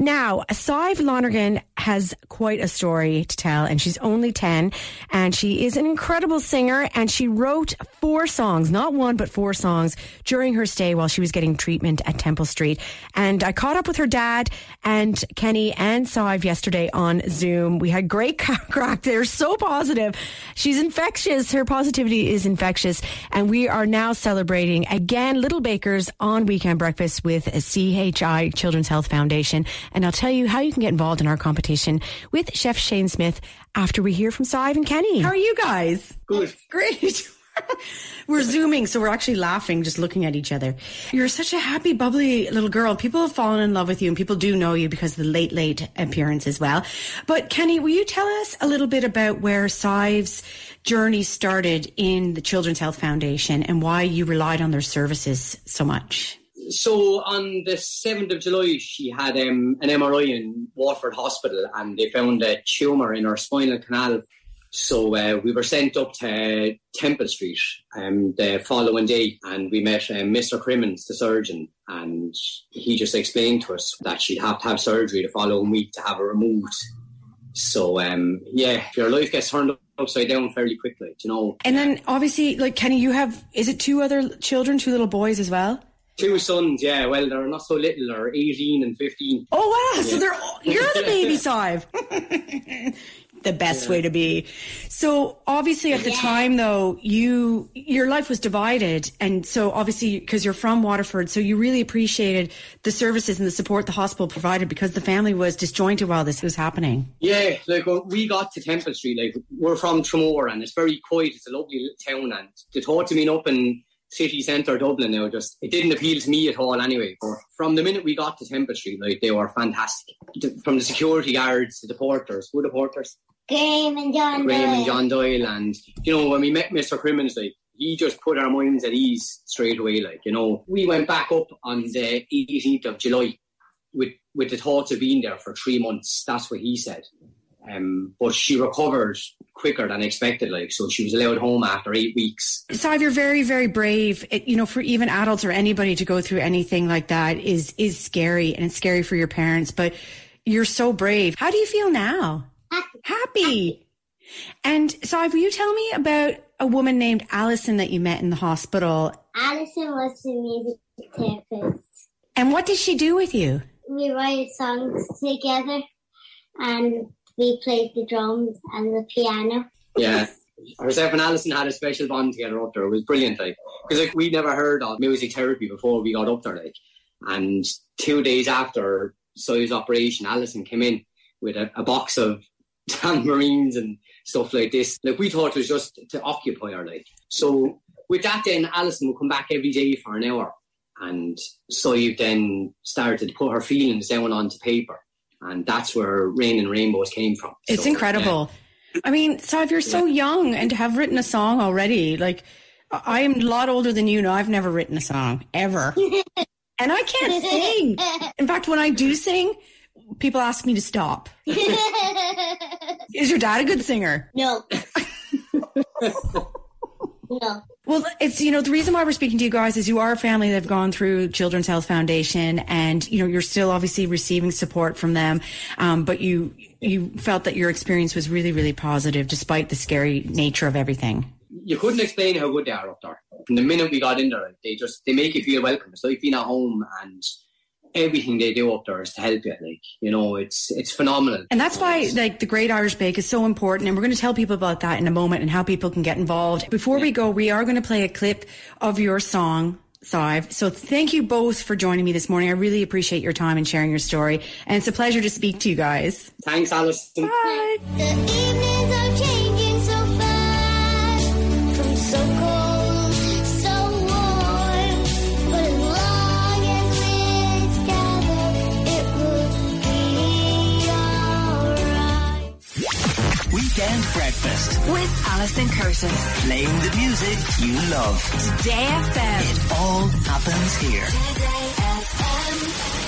Now, Sive Lonergan has quite a story to tell, and she's only 10, and she is an incredible singer, and she wrote four songs, not one, but four songs during her stay while she was getting treatment at Temple Street. And I caught up with her dad and Kenny and Sive yesterday on Zoom. We had great crack. They're so positive. She's infectious. Her positivity is infectious. And we are now celebrating again Little Bakers on Weekend Breakfast with CHI Children's Health Foundation and I'll tell you how you can get involved in our competition with Chef Shane Smith after we hear from Sive and Kenny. How are you guys? Good. Great. we're zooming, so we're actually laughing just looking at each other. You're such a happy, bubbly little girl. People have fallen in love with you, and people do know you because of the late, late appearance as well. But Kenny, will you tell us a little bit about where Sive's journey started in the Children's Health Foundation and why you relied on their services so much? So on the 7th of July, she had um, an MRI in Waterford Hospital and they found a tumour in her spinal canal. So uh, we were sent up to Temple Street um, the following day and we met um, Mr. Crimmins, the surgeon, and he just explained to us that she'd have to have surgery the following week to have her removed. So um, yeah, your life gets turned upside down fairly quickly, you know. And then obviously, like Kenny, you have is it two other children, two little boys as well? Two sons, yeah. Well, they're not so little. They're 18 and 15. Oh, wow. Yeah. So they're, you're the baby Sive. the best yeah. way to be. So obviously at the yeah. time though, you, your life was divided. And so obviously, because you're from Waterford, so you really appreciated the services and the support the hospital provided because the family was disjointed while this was happening. Yeah. Like when we got to Temple Street, like we're from Tramore and it's very quiet. It's a lovely little town and the thought to me up in city centre Dublin now just it didn't appeal to me at all anyway. But from the minute we got to Temple Street, like they were fantastic. From the security guards to the porters, who the porters? Graham and John Graham Doyle. and John Doyle and you know, when we met Mr. Crimmins like he just put our minds at ease straight away, like, you know. We went back up on the eighteenth of July with with the thoughts of being there for three months. That's what he said. Um, but she recovered quicker than expected, like so she was allowed home after eight weeks. So you're very, very brave. It, you know, for even adults or anybody to go through anything like that is is scary, and it's scary for your parents. But you're so brave. How do you feel now? Happy. Happy. And so, will you tell me about a woman named Alison that you met in the hospital? Alison was the music therapist. And what did she do with you? We write songs together and we played the drums and the piano. Yeah. Herself and Alison had a special bond together up there. It was brilliant, like because like we'd never heard of music therapy before we got up there, like. And two days after Sive's operation, Alison came in with a, a box of tambourines and stuff like this. Like we thought it was just to occupy her, like. So with that, then Alison would come back every day for an hour, and Sive then started to put her feelings down onto paper and that's where Rain and Rainbows came from. It's so, incredible. Yeah. I mean, so if you're so yeah. young and to have written a song already, like I am a lot older than you know, I've never written a song ever. and I can't sing. In fact, when I do sing, people ask me to stop. Is your dad a good singer? No. no. Well, it's, you know, the reason why we're speaking to you guys is you are a family that have gone through Children's Health Foundation and, you know, you're still obviously receiving support from them. Um, but you, you felt that your experience was really, really positive despite the scary nature of everything. You couldn't explain how good they are up there. From the minute we got in there, they just, they make you feel welcome. It's like being at home and everything they do up there is to help you. Like, you know, it's it's phenomenal. And that's why like the Great Irish Bake is so important. And we're going to tell people about that in a moment and how people can get involved. Before yeah. we go, we are going to play a clip of your song. Sive. So thank you both for joining me this morning. I really appreciate your time and sharing your story. And it's a pleasure to speak to you guys. Thanks, Alison. Bye. Weekend Breakfast with Alison Curtis. Playing the music you love. Today FM. It all happens here. Today FM.